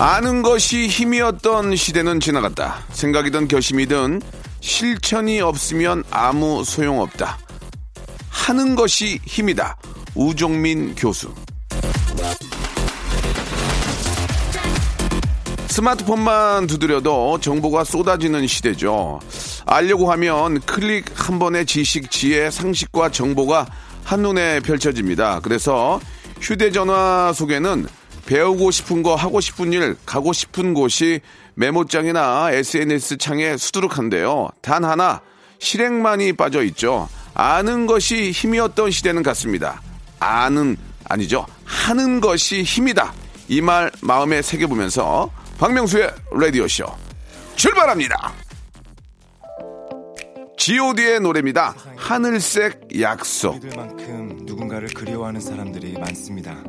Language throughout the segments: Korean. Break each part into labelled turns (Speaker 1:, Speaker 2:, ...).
Speaker 1: 아는 것이 힘이었던 시대는 지나갔다 생각이든 결심이든 실천이 없으면 아무 소용없다 하는 것이 힘이다 우종민 교수 스마트폰만 두드려도 정보가 쏟아지는 시대죠. 알려고 하면 클릭 한 번의 지식, 지혜, 상식과 정보가 한눈에 펼쳐집니다. 그래서 휴대전화 속에는 배우고 싶은 거, 하고 싶은 일, 가고 싶은 곳이 메모장이나 SNS 창에 수두룩한데요. 단 하나, 실행만이 빠져 있죠. 아는 것이 힘이었던 시대는 같습니다. 아는, 아니죠. 하는 것이 힘이다. 이 말 마음에 새겨보면서 박명수의 라디오쇼 출발합니다. god의 노래입니다. 하늘색 약속.
Speaker 2: 우리들만큼 누군가를 그리워하는 사람들이 많습니다.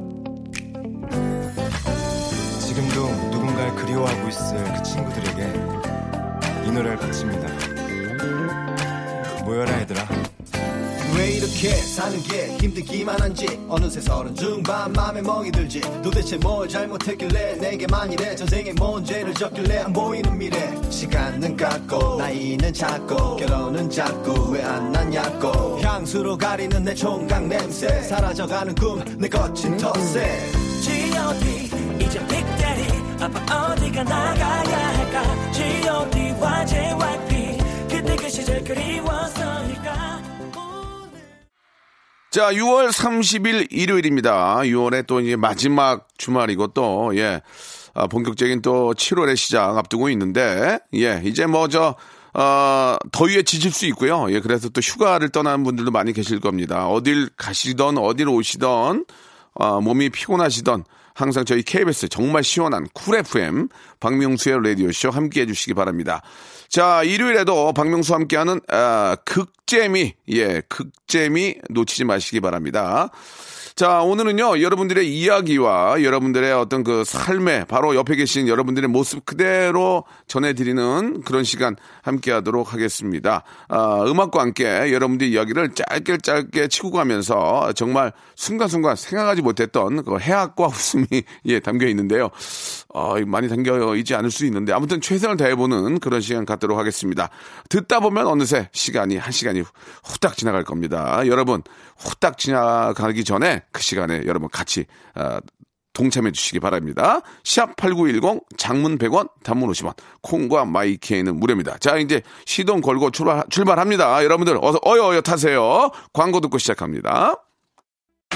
Speaker 2: 지금도 누군가를 그리워하고 있을 그 친구들에게 이 노래를 바칩니다. 모여라 얘들아.
Speaker 3: 왜 이렇게 사는 게 힘들기만 한지? 어느새 서른 중반 맘에 멍이 들지. 도대체 뭘 잘못했길래 내게만 이래 전생에 뭔 죄를 졌길래 안 보이는 미래? 시간은 갔고 나이는 작고 결혼은 작고 왜안 났냐고. 향수로 가리는 내 총각 냄새. 사라져가는 꿈 내 거친 텃세
Speaker 4: G.O.D 이제 빅데리. 아빠 어디가 나가야 할까? G.O.D와 JYP 그때 그 시절 그리워서일까?
Speaker 1: 자, 6월 30일 일요일입니다. 6월에 또 이제 마지막 주말이고 또, 예, 아, 본격적인 또 7월의 시작 앞두고 있는데, 예, 이제 뭐 저, 어, 더위에 지칠 수 있고요. 예, 그래서 또 휴가를 떠나는 분들도 많이 계실 겁니다. 어딜 가시던, 어딜 오시던, 어, 몸이 피곤하시던, 항상 저희 KBS 정말 시원한 쿨 FM 박명수의 라디오쇼 함께 해주시기 바랍니다. 자, 일요일에도 박명수 함께하는 아, 극재미, 예, 극재미 놓치지 마시기 바랍니다. 자, 오늘은요, 여러분들의 이야기와 여러분들의 어떤 그 삶에 바로 옆에 계신 여러분들의 모습 그대로 전해드리는 그런 시간 함께 하도록 하겠습니다. 아, 음악과 함께 여러분들의 이야기를 짧게 짧게 치고 가면서 정말 순간순간 생각하지 못했던 그 해악과 웃음이 예, 담겨 있는데요. 어, 많이 담겨 있지 않을 수 있는데 아무튼 최선을 다해보는 그런 시간 갖도록 하겠습니다. 듣다 보면 어느새 시간이 한 시간이 후딱 지나갈 겁니다. 여러분 후딱 지나가기 전에 그 시간에 여러분 같이 어, 동참해 주시기 바랍니다. 샵 8910 장문 100원 단문 50원 콩과 마이케이는 무료입니다. 자 이제 시동 걸고 출발, 출발합니다. 여러분들 어서 어여 어여 타세요. 광고 듣고 시작합니다.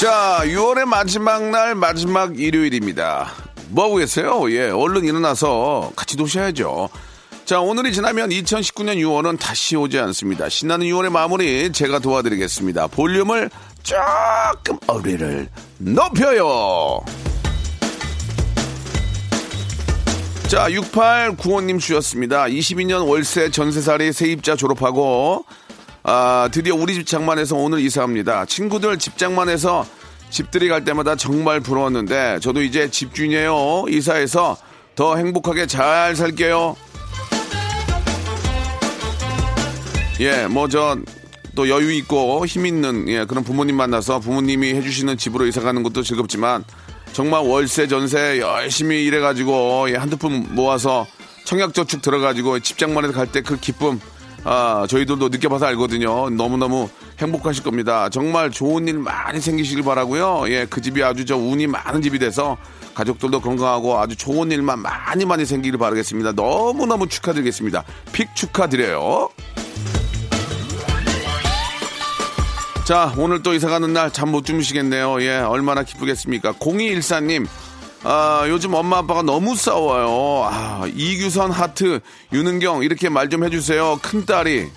Speaker 1: 자, 6월의 마지막 날, 마지막 일요일입니다. 뭐하고 계세요? 예, 얼른 일어나서 같이 노셔야죠. 자, 오늘이 지나면 2019년 6월은 다시 오지 않습니다. 신나는 6월의 마무리 제가 도와드리겠습니다. 볼륨을 조금 어리를 높여요. 자, 6895님 주셨습니다. 22년 월세 전세살이 세입자 졸업하고 아, 드디어 우리 집 장만해서 오늘 이사합니다. 친구들 집 장만해서 집들이 갈 때마다 정말 부러웠는데 저도 이제 집주인이에요. 이사해서 더 행복하게 잘 살게요. 예, 뭐 저 또 여유 있고 힘 있는 예, 그런 부모님 만나서 부모님이 해주시는 집으로 이사 가는 것도 즐겁지만 정말 월세 전세 열심히 일해가지고 예, 한두 푼 모아서 청약저축 들어가지고 집장만해서 갈 때 그 기쁨 아, 저희들도 느껴봐서 알거든요. 너무너무 행복하실 겁니다. 정말 좋은 일 많이 생기시길 바라고요. 예, 그 집이 아주 저 운이 많은 집이 돼서 가족들도 건강하고 아주 좋은 일만 많이 많이 생기길 바라겠습니다. 너무너무 축하드리겠습니다. 픽 축하드려요. 자, 오늘 또 이사 가는 날 잠 못 주무시겠네요. 예, 얼마나 기쁘겠습니까? 0214님, 아, 요즘 엄마 아빠가 너무 싸워요. 아, 이규선 하트, 유능경, 이렇게 말 좀 해주세요. 큰 딸이.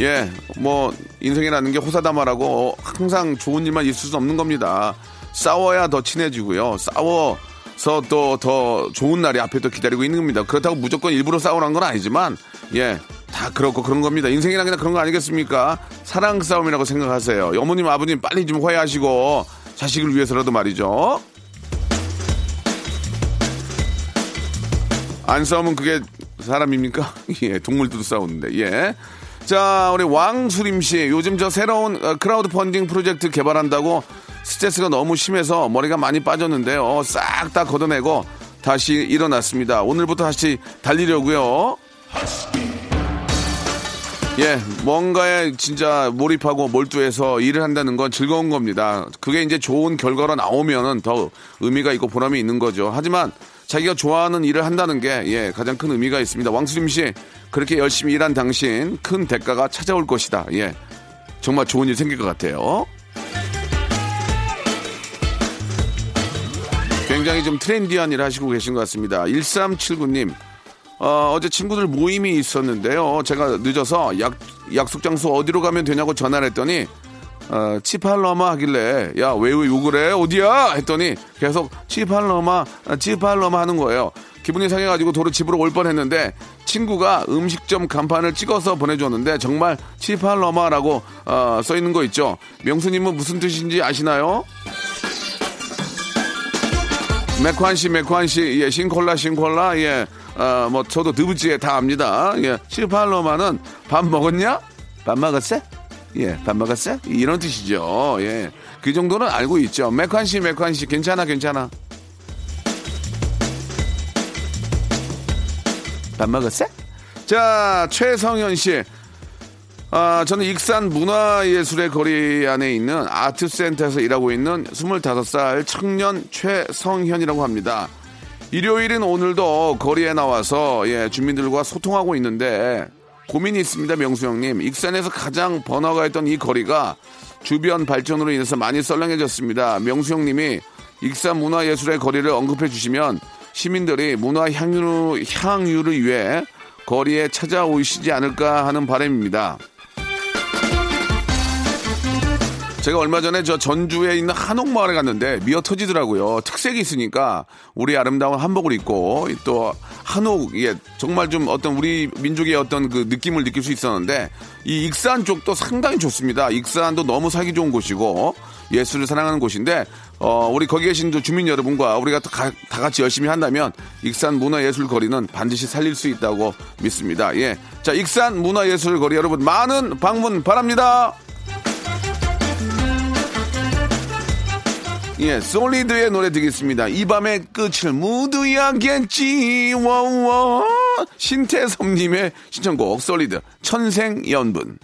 Speaker 1: 예, 뭐, 인생이라는 게 호사다마라고 어, 항상 좋은 일만 있을 수 없는 겁니다. 싸워야 더 친해지고요. 싸워서 또 더 좋은 날이 앞에 또 기다리고 있는 겁니다. 그렇다고 무조건 일부러 싸우라는 건 아니지만, 예, 다 그렇고 그런 겁니다. 인생이란 그냥 그런 거 아니겠습니까? 사랑 싸움이라고 생각하세요. 어머님, 아버님 빨리 좀 화해하시고 자식을 위해서라도 말이죠. 안 싸우면 그게 사람입니까? 예, 동물들도 싸우는데, 예. 자, 우리 왕수림 씨. 요즘 저 새로운 어, 크라우드 펀딩 프로젝트 개발한다고 스트레스가 너무 심해서 머리가 많이 빠졌는데요. 싹 다 걷어내고 다시 일어났습니다. 오늘부터 다시 달리려고요. 예, 뭔가에 진짜 몰입하고 몰두해서 일을 한다는 건 즐거운 겁니다. 그게 이제 좋은 결과로 나오면은 더 의미가 있고 보람이 있는 거죠. 하지만 자기가 좋아하는 일을 한다는 게 예, 가장 큰 의미가 있습니다. 왕수림 씨, 그렇게 열심히 일한 당신 큰 대가가 찾아올 것이다. 예. 정말 좋은 일 생길 것 같아요. 굉장히 좀 트렌디한 일 하시고 계신 것 같습니다. 1379님, 어, 어제 친구들 모임이 있었는데요. 제가 늦어서 약, 약속 장소 어디로 가면 되냐고 전화를 했더니, 어, 치팔러마 하길래, 야, 왜, 왜 욕을 해? 어디야? 했더니 계속 치팔러마, 아, 치팔러마 하는 거예요. 기분이 상해가지고 도로 집으로 올 뻔 했는데, 친구가 음식점 간판을 찍어서 보내줬는데, 정말 치팔러마라고, 어, 써 있는 거 있죠. 명수님은 무슨 뜻인지 아시나요? 맥환 씨, 맥환 씨, 예, 신콜라, 신콜라, 예, 어, 뭐, 저도 드부지에 다 압니다. 예, 치팔로마는 밥 먹었냐? 밥 먹었어? 예, 밥 먹었어? 이런 뜻이죠. 예, 그 정도는 알고 있죠. 맥환 씨, 맥환 씨, 괜찮아, 괜찮아. 밥 먹었어? 자, 최성현 씨. 아, 저는 익산 문화예술의 거리 안에 있는 아트센터에서 일하고 있는 25살 청년 최성현이라고 합니다. 일요일인 오늘도 거리에 나와서 예, 주민들과 소통하고 있는데 고민이 있습니다, 명수 형님. 익산에서 가장 번화가 있던 이 거리가 주변 발전으로 인해서 많이 썰렁해졌습니다. 명수 형님이 익산 문화예술의 거리를 언급해 주시면 시민들이 문화 향유, 향유를 위해 거리에 찾아오시지 않을까 하는 바람입니다. 제가 얼마 전에 저 전주에 있는 한옥마을에 갔는데 미어 터지더라고요. 특색이 있으니까 우리 아름다운 한복을 입고 또 한옥 예 정말 좀 어떤 우리 민족의 어떤 그 느낌을 느낄 수 있었는데 이 익산 쪽도 상당히 좋습니다. 익산도 너무 살기 좋은 곳이고 예술을 사랑하는 곳인데 어 우리 거기 계신 주민 여러분과 우리가 다, 다 같이 열심히 한다면 익산 문화예술 거리는 반드시 살릴 수 있다고 믿습니다. 예. 자, 익산 문화예술 거리 여러분 많은 방문 바랍니다. 예, 솔리드의 노래 듣겠습니다. 이 밤의 끝을 모두 야겠지, 워워. 신태섭님의 신청곡, 솔리드, 천생연분.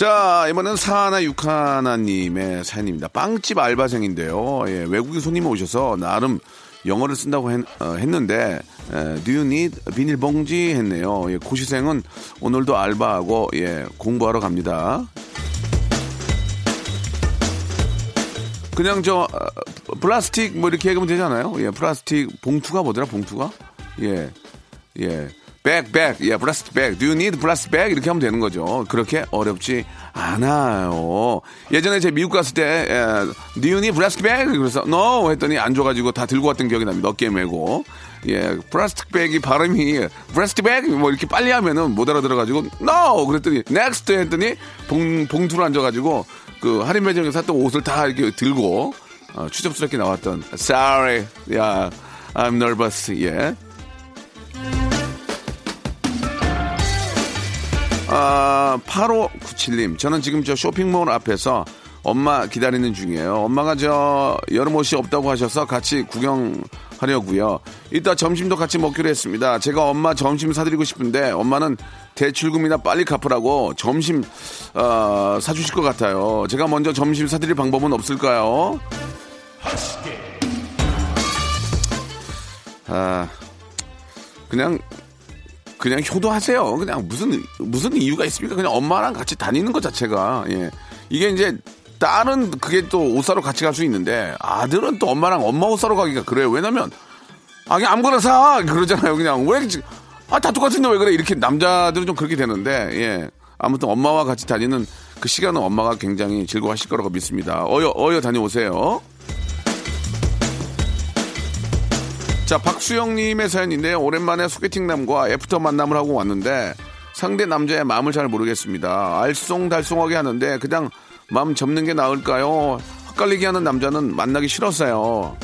Speaker 1: 자, 이번엔 사하나 육하나님의 사연입니다. 빵집 알바생인데요. 예, 외국인 손님이 오셔서 나름 영어를 쓴다고 했, 는데 Do you need 비닐봉지? 했네요. 예, 고시생은 오늘도 알바하고 예, 공부하러 갑니다. 그냥 저 어, 플라스틱 뭐 이렇게 얘기하면 되잖아요. 예, 플라스틱 봉투가 뭐더라? 봉투가? 예. 예. 백, 백, 예, 플라스틱 백. Do you need plastic bag? 이렇게 하면 되는 거죠. 그렇게 어렵지 않아요. 예전에 제 미국 갔을 때, 예, Do you need plastic bag? 그래서 No! 했더니 안 줘가지고 다 들고 왔던 기억이 납니다. 어깨 메고. 예, 플라스틱 백이 발음이 plastic bag? 뭐 이렇게 빨리 하면은 못 알아들어가지고 No! 그랬더니 Next! 했더니 봉, 봉투를 안 줘가지고 그 할인 매장에서 샀던 옷을 다 이렇게 들고 어, 추접스럽게 나왔던 Sorry. 야, I'm nervous. 예. 아, 8597님. 저는 지금 저 쇼핑몰 앞에서 엄마 기다리는 중이에요. 엄마가 저 여름 옷이 없다고 하셔서 같이 구경하려고요. 이따 점심도 같이 먹기로 했습니다. 제가 엄마 점심 사드리고 싶은데 엄마는 대출금이나 빨리 갚으라고 점심 어, 사주실 것 같아요. 제가 먼저 점심 사드릴 방법은 없을까요? 아, 그냥 그냥 효도하세요. 그냥 무슨 무슨 이유가 있습니까? 그냥 엄마랑 같이 다니는 것 자체가 예. 이게 이제 딸은 그게 또 옷 사러 같이 갈 수 있는데 아들은 또 엄마랑 엄마 옷 사러 가기가 그래요. 왜냐면 아 그냥 아무거나 사 그러잖아요. 그냥 왜 아다 똑같은데 왜 그래 이렇게 남자들은 좀 그렇게 되는데 예. 아무튼 엄마와 같이 다니는 그 시간은 엄마가 굉장히 즐거워하실 거라고 믿습니다. 어여 어여 다녀오세요. 자, 박수영님의 사연인데요. 오랜만에 소개팅남과 애프터 만남을 하고 왔는데 상대 남자의 마음을 잘 모르겠습니다. 알쏭달쏭하게 하는데 그냥 마음 접는 게 나을까요? 헛갈리게 하는 남자는 만나기 싫었어요.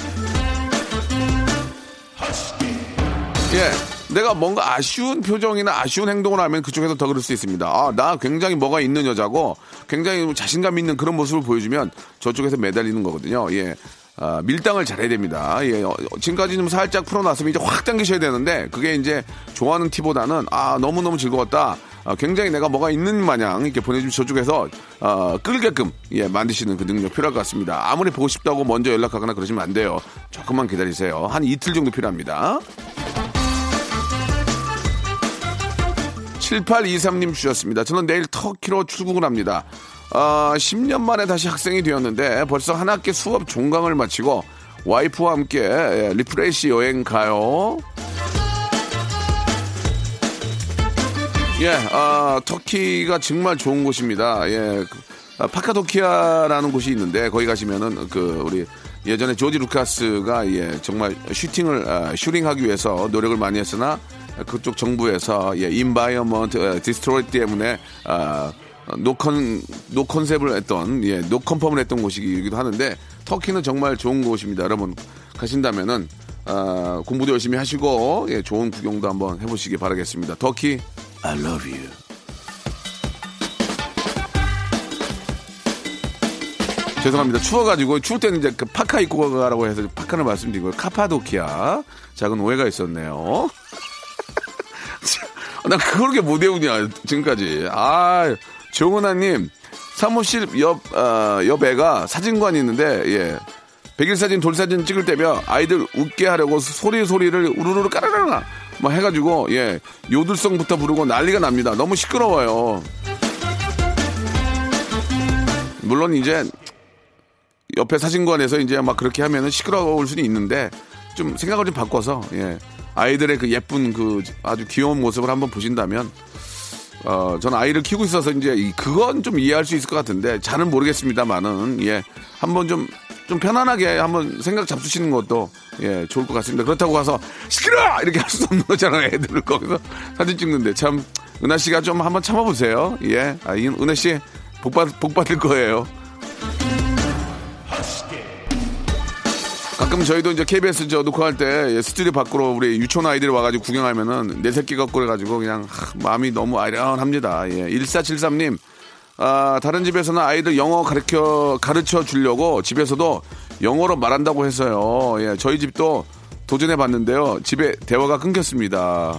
Speaker 1: 예. 내가 뭔가 아쉬운 표정이나 아쉬운 행동을 하면 그쪽에서 더 그럴 수 있습니다. 아, 나 굉장히 뭐가 있는 여자고 굉장히 자신감 있는 그런 모습을 보여주면 저쪽에서 매달리는 거거든요. 예. 아, 밀당을 잘해야 됩니다. 예, 어, 지금까지는 살짝 풀어놨으면 이제 확 당기셔야 되는데 그게 이제 좋아하는 티보다는 아 너무 너무 즐거웠다. 아, 굉장히 내가 뭐가 있는 마냥 이렇게 보내주면 저쪽에서 어, 끌게끔 예 만드시는 그 능력 필요할 것 같습니다. 아무리 보고 싶다고 먼저 연락하거나 그러시면 안 돼요. 조금만 기다리세요. 한 이틀 정도 필요합니다. 7823님 주셨습니다. 저는 내일 터키로 출국을 합니다. 어, 10년 만에 다시 학생이 되었는데 벌써 한 학기 수업 종강을 마치고 와이프와 함께 예, refresh 여행 가요. 예, 아, 터키가 정말 좋은 곳입니다. 예, 그, 아, 카파도키아라는 곳이 있는데 거기 가시면은 그 우리 예전에 조지 루카스가 예 정말 shooting을 아, shooting하기 위해서 노력을 많이 했으나 그쪽 정부에서 예 environment destroy 때문에 아 노컨 노컨셉을 했던 예 노컨펌을 했던 곳이기도 하는데 터키는 정말 좋은 곳입니다. 여러분 가신다면은 아, 공부도 열심히 하시고 예, 좋은 구경도 한번 해보시기 바라겠습니다. 터키 I love you. 죄송합니다. 추워가지고 추울 때는 이제 그 파카 입고 가라고 해서 파카를 말씀드리고 카파도키아 작은 오해가 있었네요. 나 그렇게 못 외우냐 지금까지. 아 정은아님 사무실 옆 어, 옆에가 사진관이 있는데 예. 백일 사진 돌 사진 찍을 때면 아이들 웃게 하려고 소리 소리를 우르르 까라라라 뭐 해가지고 예 요들성부터 부르고 난리가 납니다. 너무 시끄러워요. 물론 이제 옆에 사진관에서 이제 막 그렇게 하면은 시끄러울 수는 있는데 좀 생각을 좀 바꿔서 예 아이들의 그 예쁜 그 아주 귀여운 모습을 한번 보신다면 어 저는 아이를 키우고 있어서 이제 이- 그건 좀 이해할 수 있을 것 같은데 잘은 모르겠습니다만은 예 한번 좀 좀 편안하게 한번 생각 잡수시는 것도 예 좋을 것 같습니다. 그렇다고 가서 시끄러 이렇게 할수 없는 거잖아요. 애들을 거기서 사진 찍는데 참 은하 씨가 좀 한번 참아보세요. 예, 아, 이 은하 받, 복 받을 거예요. 가끔 저희도 이제 KBS 저 녹화할 때 예, 스튜디오 밖으로 우리 유치원 아이들이 와가지고 구경하면은 내 새끼 갖고 그래가지고 그냥 하, 마음이 너무 아련합니다. 예, 1473님. 아, 다른 집에서는 아이들 영어 가르쳐, 가르쳐 주려고 집에서도 영어로 말한다고 해서요. 예, 저희 집도 도전해 봤는데요. 집에 대화가 끊겼습니다.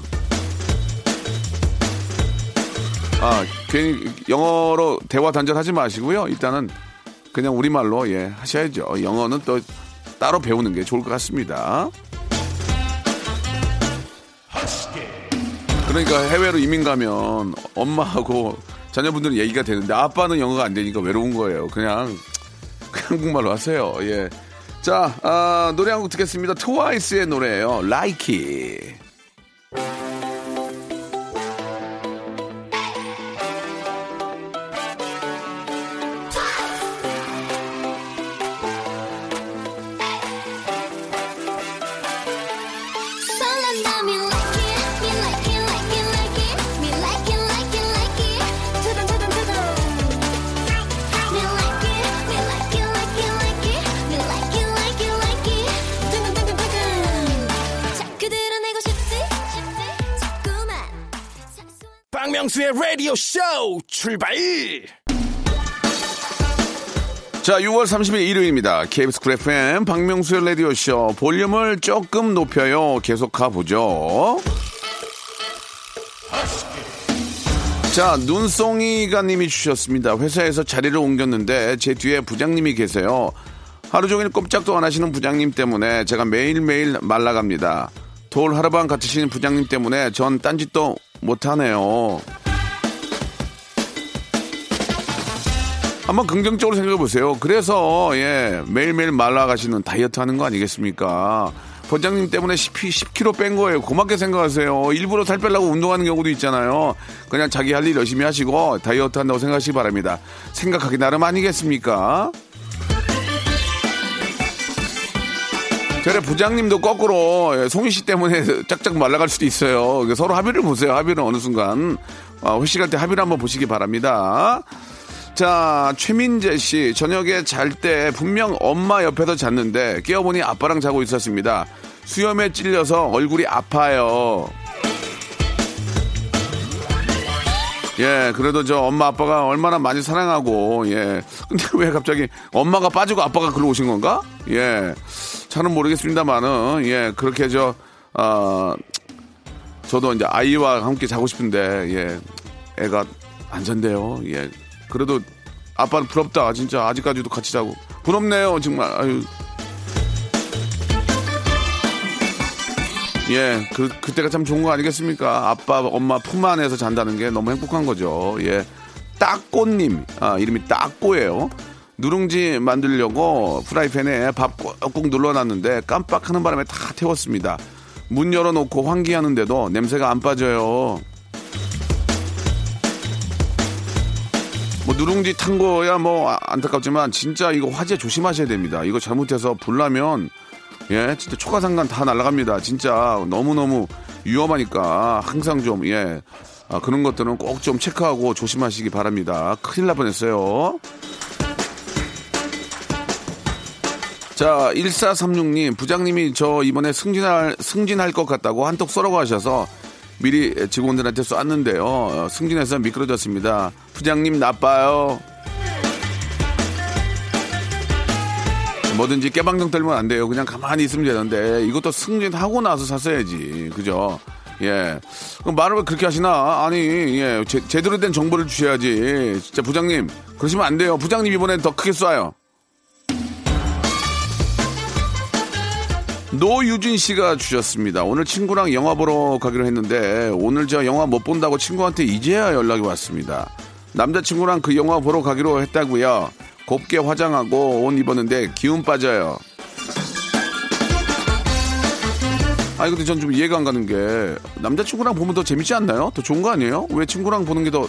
Speaker 1: 아, 괜히 영어로 대화 단절하지 마시고요. 일단은 그냥 우리말로 예, 하셔야죠. 영어는 또 따로 배우는 게 좋을 것 같습니다. 그러니까 해외로 이민 가면 엄마하고 자녀분들은 얘기가 되는데 아빠는 영어가 안 되니까 외로운 거예요. 그냥 그냥 한국말로 하세요. 예. 자, 아, 노래 한 곡 듣겠습니다. 트와이스의 노래예요. Like It.
Speaker 5: 박명수의 라디오 쇼 출발!
Speaker 1: 자, 6월 30일 일요일입니다. KBS 쿨 FM 박명수의 라디오 쇼 볼륨을 조금 높여요. 계속 가보죠. 자, 눈송이가 님이 주셨습니다. 회사에서 자리를 옮겼는데 제 뒤에 부장님이 계세요. 하루 종일 꼼짝도 안 하시는 부장님 때문에 제가 매일매일 말라갑니다. 돌 하루방 같으신 부장님 때문에 전 딴짓도 못하네요. 한번 긍정적으로 생각해 보세요. 그래서 예 매일매일 말라가시는 다이어트 하는 거 아니겠습니까? 부장님 때문에 10, 10kg 뺀 거예요. 고맙게 생각하세요. 일부러 살 빼려고 운동하는 경우도 있잖아요. 그냥 자기 할 일 열심히 하시고 다이어트 한다고 생각하시기 바랍니다. 생각하기 나름 아니겠습니까? 저래 부장님도 거꾸로 예, 송희 씨 때문에 짝짝 말라갈 수도 있어요. 서로 합의를 보세요. 합의를 어느 순간 어, 회식할 때 합의를 한번 보시기 바랍니다. 자, 최민재 씨, 저녁에 잘 때 분명 엄마 옆에서 잤는데 깨어보니 아빠랑 자고 있었습니다. 수염에 찔려서 얼굴이 아파요. 예, 그래도 저 엄마 아빠가 얼마나 많이 사랑하고, 예. 근데 왜 갑자기 엄마가 빠지고 아빠가 글로 오신 건가? 예. 잘은 모르겠습니다만은, 예, 그렇게 저, 어, 저도 이제 아이와 함께 자고 싶은데, 예. 애가 안 잔대요. 예. 그래도 아빠는 부럽다. 진짜 아직까지도 같이 자고. 부럽네요. 정말. 아유. 예, 그, 그때가 참 좋은 거 아니겠습니까? 아빠, 엄마 품 안에서 잔다는 게 너무 행복한 거죠. 예. 따꼬님, 아, 이름이 따꼬예요. 누룽지 만들려고 프라이팬에 밥 꾹꾹 눌러놨는데 깜빡하는 바람에 다 태웠습니다. 문 열어놓고 환기하는데도 냄새가 안 빠져요. 뭐 누룽지 탄 거야 뭐 안타깝지만 진짜 이거 화재 조심하셔야 됩니다. 이거 잘못해서 불나면 예 진짜 초가상간 다 날아갑니다. 진짜 너무 너무 위험하니까 항상 좀 예. 아, 그런 것들은 꼭 좀 체크하고 조심하시기 바랍니다. 큰일 날 뻔했어요. 자, 1436님, 부장님이 저 이번에 승진할, 승진할 것 같다고 한턱 쏘라고 하셔서 미리 직원들한테 쐈는데요. 어, 승진해서 미끄러졌습니다. 부장님 나빠요. 뭐든지 깨방정 떨면 안 돼요. 그냥 가만히 있으면 되는데 이것도 승진하고 나서 샀어야지. 그죠? 예. 그럼 말을 왜 그렇게 하시나? 아니, 예. 제, 제대로 된 정보를 주셔야지. 진짜 부장님, 그러시면 안 돼요. 부장님 이번엔 더 크게 쏴요. 노유진 씨가 주셨습니다. 오늘 친구랑 영화 보러 가기로 했는데 오늘 저 영화 못 본다고 친구한테 이제야 연락이 왔습니다. 남자친구랑 그 영화 보러 가기로 했다고요. 곱게 화장하고 옷 입었는데 기운 빠져요. 아니 근데 전 좀 이해가 안 가는 게 남자친구랑 보면 더 재밌지 않나요? 더 좋은 거 아니에요? 왜 친구랑 보는 게 더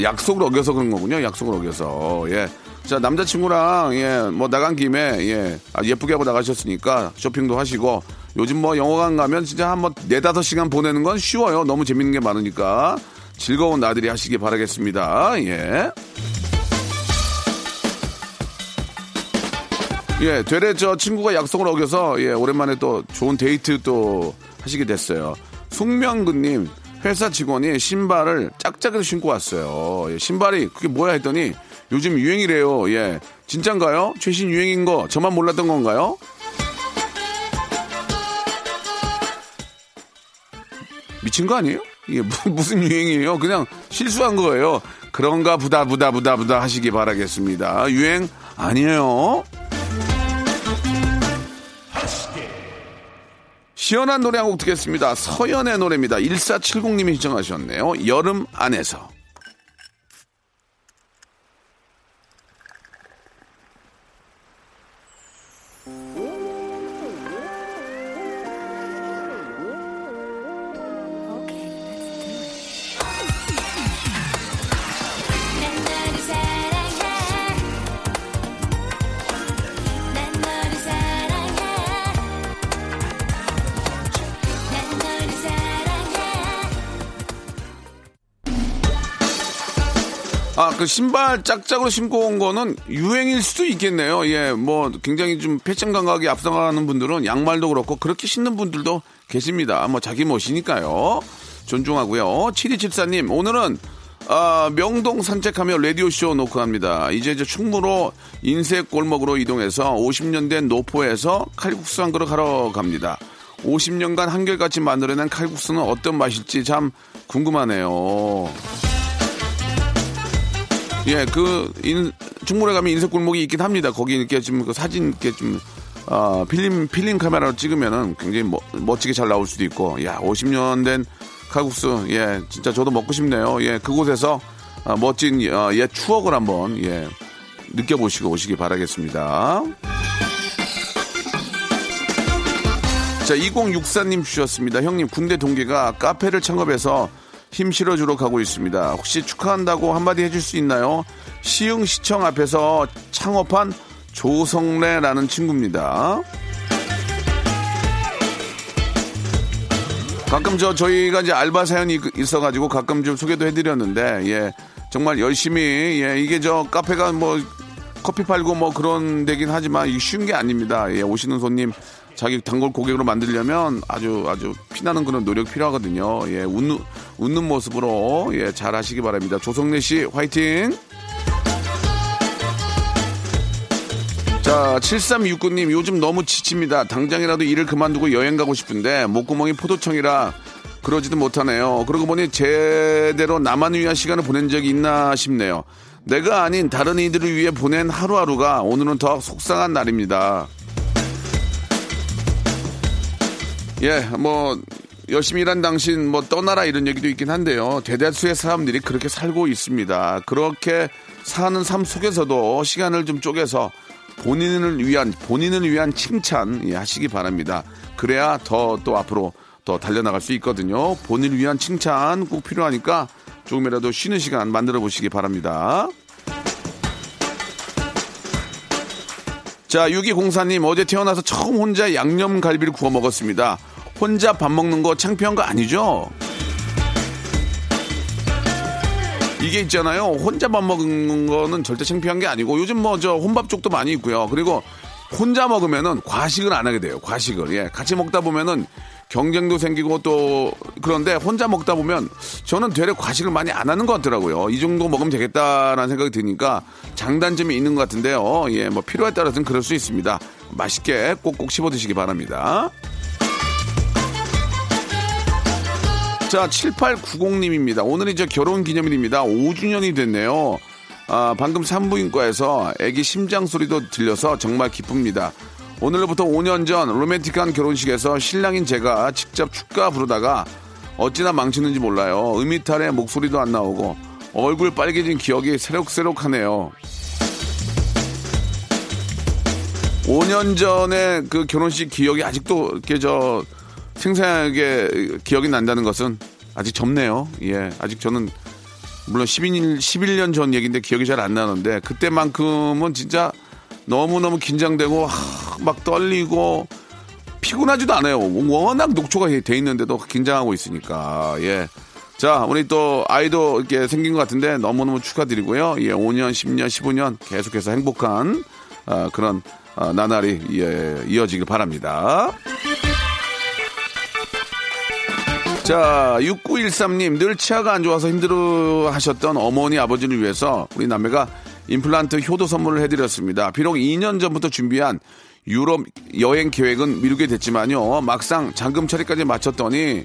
Speaker 1: 약속을 어겨서 그런 거군요. 약속을 어겨서 예. 자 남자친구랑 예 뭐 나간 김에 예 아, 예쁘게 하고 나가셨으니까 쇼핑도 하시고 요즘 뭐 영화관 가면 진짜 한 번 네다섯 시간 보내는 건 쉬워요. 너무 재밌는 게 많으니까 즐거운 나들이 하시기 바라겠습니다. 예. 예, 되레 저 친구가 약속을 어겨서 예, 오랜만에 또 좋은 데이트 또 하시게 됐어요. 숙명근님 회사 직원이 신발을 짝짝이로 신고 왔어요. 예, 신발이 그게 뭐야 했더니 요즘 유행이래요. 예, 진짠가요? 최신 유행인 거 저만 몰랐던 건가요? 미친 거 아니에요? 이게 무- 무슨 유행이에요? 그냥 실수한 거예요. 그런가 부다 부다 부다 부다 하시기 바라겠습니다. 유행 아니에요. 시원한 노래 한 곡 듣겠습니다. 서연의 노래입니다. 1470님이 신청하셨네요. 여름 안에서. 아, 그 신발 짝짝으로 신고 온 거는 유행일 수도 있겠네요. 예, 뭐 굉장히 좀 패션 감각이 앞서가는 분들은 양말도 그렇고 그렇게 신는 분들도 계십니다. 뭐 자기 멋이니까요. 존중하고요. 7274님, 오늘은 아, 명동 산책하며 라디오쇼 놓고 합니다. 이제 이제 충무로 인색 골목으로 이동해서 50년 된 노포에서 칼국수 한 그릇 하러 갑니다. 50년간 한결같이 만들어낸 칼국수는 어떤 맛일지 참 궁금하네요. 예, 그, 인, 충무로에 가면 인색 골목이 있긴 합니다. 거기 이렇게 좀그 사진 이렇게 좀, 아, 필름, 필름 카메라로 찍으면은 굉장히 멋, 멋지게 잘 나올 수도 있고, 야, 50년 된 칼국수, 예, 진짜 저도 먹고 싶네요. 예, 그곳에서 아, 멋진, 어, 옛 추억을 한번, 예, 느껴보시고 오시기 바라겠습니다. 자, 2064님 주셨습니다. 형님, 군대 동기가 카페를 창업해서 힘 실어주러 가고 있습니다. 혹시 축하한다고 한마디 해줄 수 있나요? 시흥시청 앞에서 창업한 조성래라는 친구입니다. 가끔 저 저희가 이제 알바 사연이 있어가지고 가끔 좀 소개도 해드렸는데 예 정말 열심히 예 이게 저 카페가 뭐 커피 팔고 뭐 그런 데긴 하지만 쉬운 게 아닙니다. 예 오시는 손님 자기 단골 고객으로 만들려면 아주 아주 피나는 그런 노력 필요하거든요. 예 웃는 웃는 모습으로 예 잘 하시기 바랍니다. 조성래 씨 화이팅. 자, 7369님, 요즘 너무 지칩니다. 당장이라도 일을 그만두고 여행 가고 싶은데, 목구멍이 포도청이라 그러지도 못하네요. 그러고 보니 제대로 나만 위한 시간을 보낸 적이 있나 싶네요. 내가 아닌 다른 이들을 위해 보낸 하루하루가 오늘은 더 속상한 날입니다. 예, 뭐, 열심히 일한 당신 뭐 떠나라 이런 얘기도 있긴 한데요. 대다수의 사람들이 그렇게 살고 있습니다. 그렇게 사는 삶 속에서도 시간을 좀 쪼개서 본인을 위한 본인을 위한 칭찬 예, 하시기 바랍니다. 그래야 더 또 앞으로 더 달려나갈 수 있거든요. 본인을 위한 칭찬 꼭 필요하니까 조금이라도 쉬는 시간 만들어 보시기 바랍니다. 자, 6204님, 어제 태어나서 처음 혼자 양념갈비를 구워 먹었습니다. 혼자 밥 먹는 거 창피한 거 아니죠? 이게 있잖아요. 혼자 밥 먹는 거는 절대 창피한 게 아니고 요즘 뭐 저 혼밥 쪽도 많이 있고요. 그리고 혼자 먹으면은 과식을 안 하게 돼요. 과식을. 예. 같이 먹다 보면은 경쟁도 생기고 또 그런데 혼자 먹다 보면 저는 되레 과식을 많이 안 하는 것 같더라고요. 이 정도 먹으면 되겠다라는 생각이 드니까 장단점이 있는 것 같은데요. 예, 뭐 필요에 따라서는 그럴 수 있습니다. 맛있게 꼭꼭 씹어 드시기 바랍니다. 자, 7890님입니다. 오늘이 저 결혼 기념일입니다. 5주년이 됐네요. 아, 방금 산부인과에서 아기 심장 소리도 들려서 정말 기쁩니다. 오늘로부터 5년 전 로맨틱한 결혼식에서 신랑인 제가 직접 축가 부르다가 어찌나 망치는지 몰라요. 음이탈에 목소리도 안 나오고 얼굴 빨개진 기억이 새록새록하네요. 5년 전에 그 결혼식 기억이 아직도 저 생생하게 기억이 난다는 것은 아직 젊네요. 예. 아직 저는 물론 11, 11년 전 얘기인데 기억이 잘 안 나는데 그때만큼은 진짜 너무너무 긴장되고 하, 막 떨리고 피곤하지도 않아요. 워낙 녹초가 돼 있는데도 긴장하고 있으니까. 예. 자, 우리 또 아이도 이렇게 생긴 것 같은데 너무너무 축하드리고요. 예, 5년, 10년, 15년 계속해서 행복한 아, 그런 아, 나날이 예, 이어지길 바랍니다. 자, 6913님, 늘 치아가 안 좋아서 힘들어 하셨던 어머니, 아버지를 위해서 우리 남매가 임플란트 효도 선물을 해드렸습니다. 비록 2년 전부터 준비한 유럽 여행 계획은 미루게 됐지만요. 막상 잔금 처리까지 마쳤더니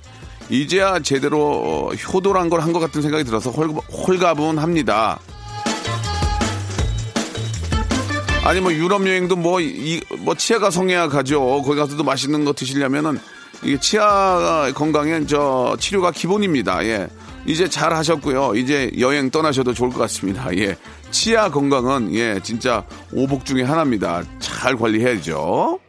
Speaker 1: 이제야 제대로 효도란 걸 한 것 같은 생각이 들어서 홀, 홀가분합니다. 아니 뭐 유럽 여행도 뭐이뭐 치아가 성해야 가죠. 거기 가서도 맛있는 거 드시려면은 이게 치아 건강엔 저 치료가 기본입니다. 예. 이제 잘 하셨고요. 이제 여행 떠나셔도 좋을 것 같습니다. 예. 치아 건강은 예, 진짜 오복 중에 하나입니다. 잘 관리해야죠.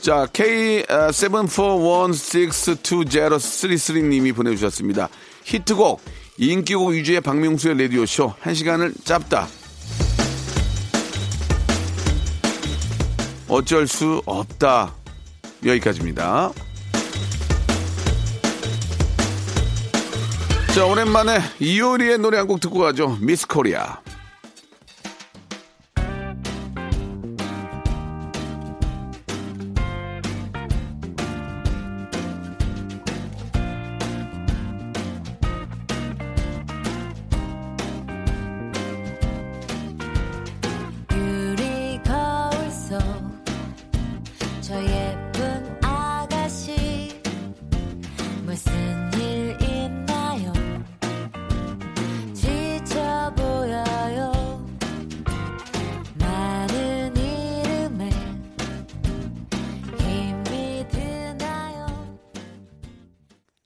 Speaker 1: 자, K74162033님이 보내주셨습니다. 히트곡, 인기곡 위주의 박명수의 라디오쇼, 한 시간을 짧다. 어쩔 수 없다. 여기까지입니다. 자, 오랜만에 이효리의 노래 한 곡 듣고 가죠. 미스 코리아.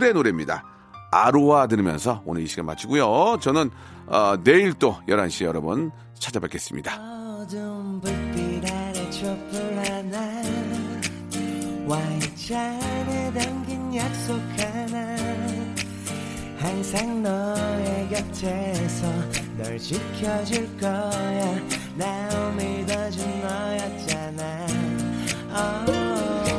Speaker 1: 쿨의 노래입니다. 아로하 들으면서 오늘 이 시간 마치고요. 저는 어, 내일 또 11시에 여러분 찾아뵙겠습니다.
Speaker 6: 어두운 불빛 아래 촛불 하나 와인잔에 담긴 약속 하나 항상 너의 곁에서 널 지켜줄 거야 날 믿어준 너였잖아 oh.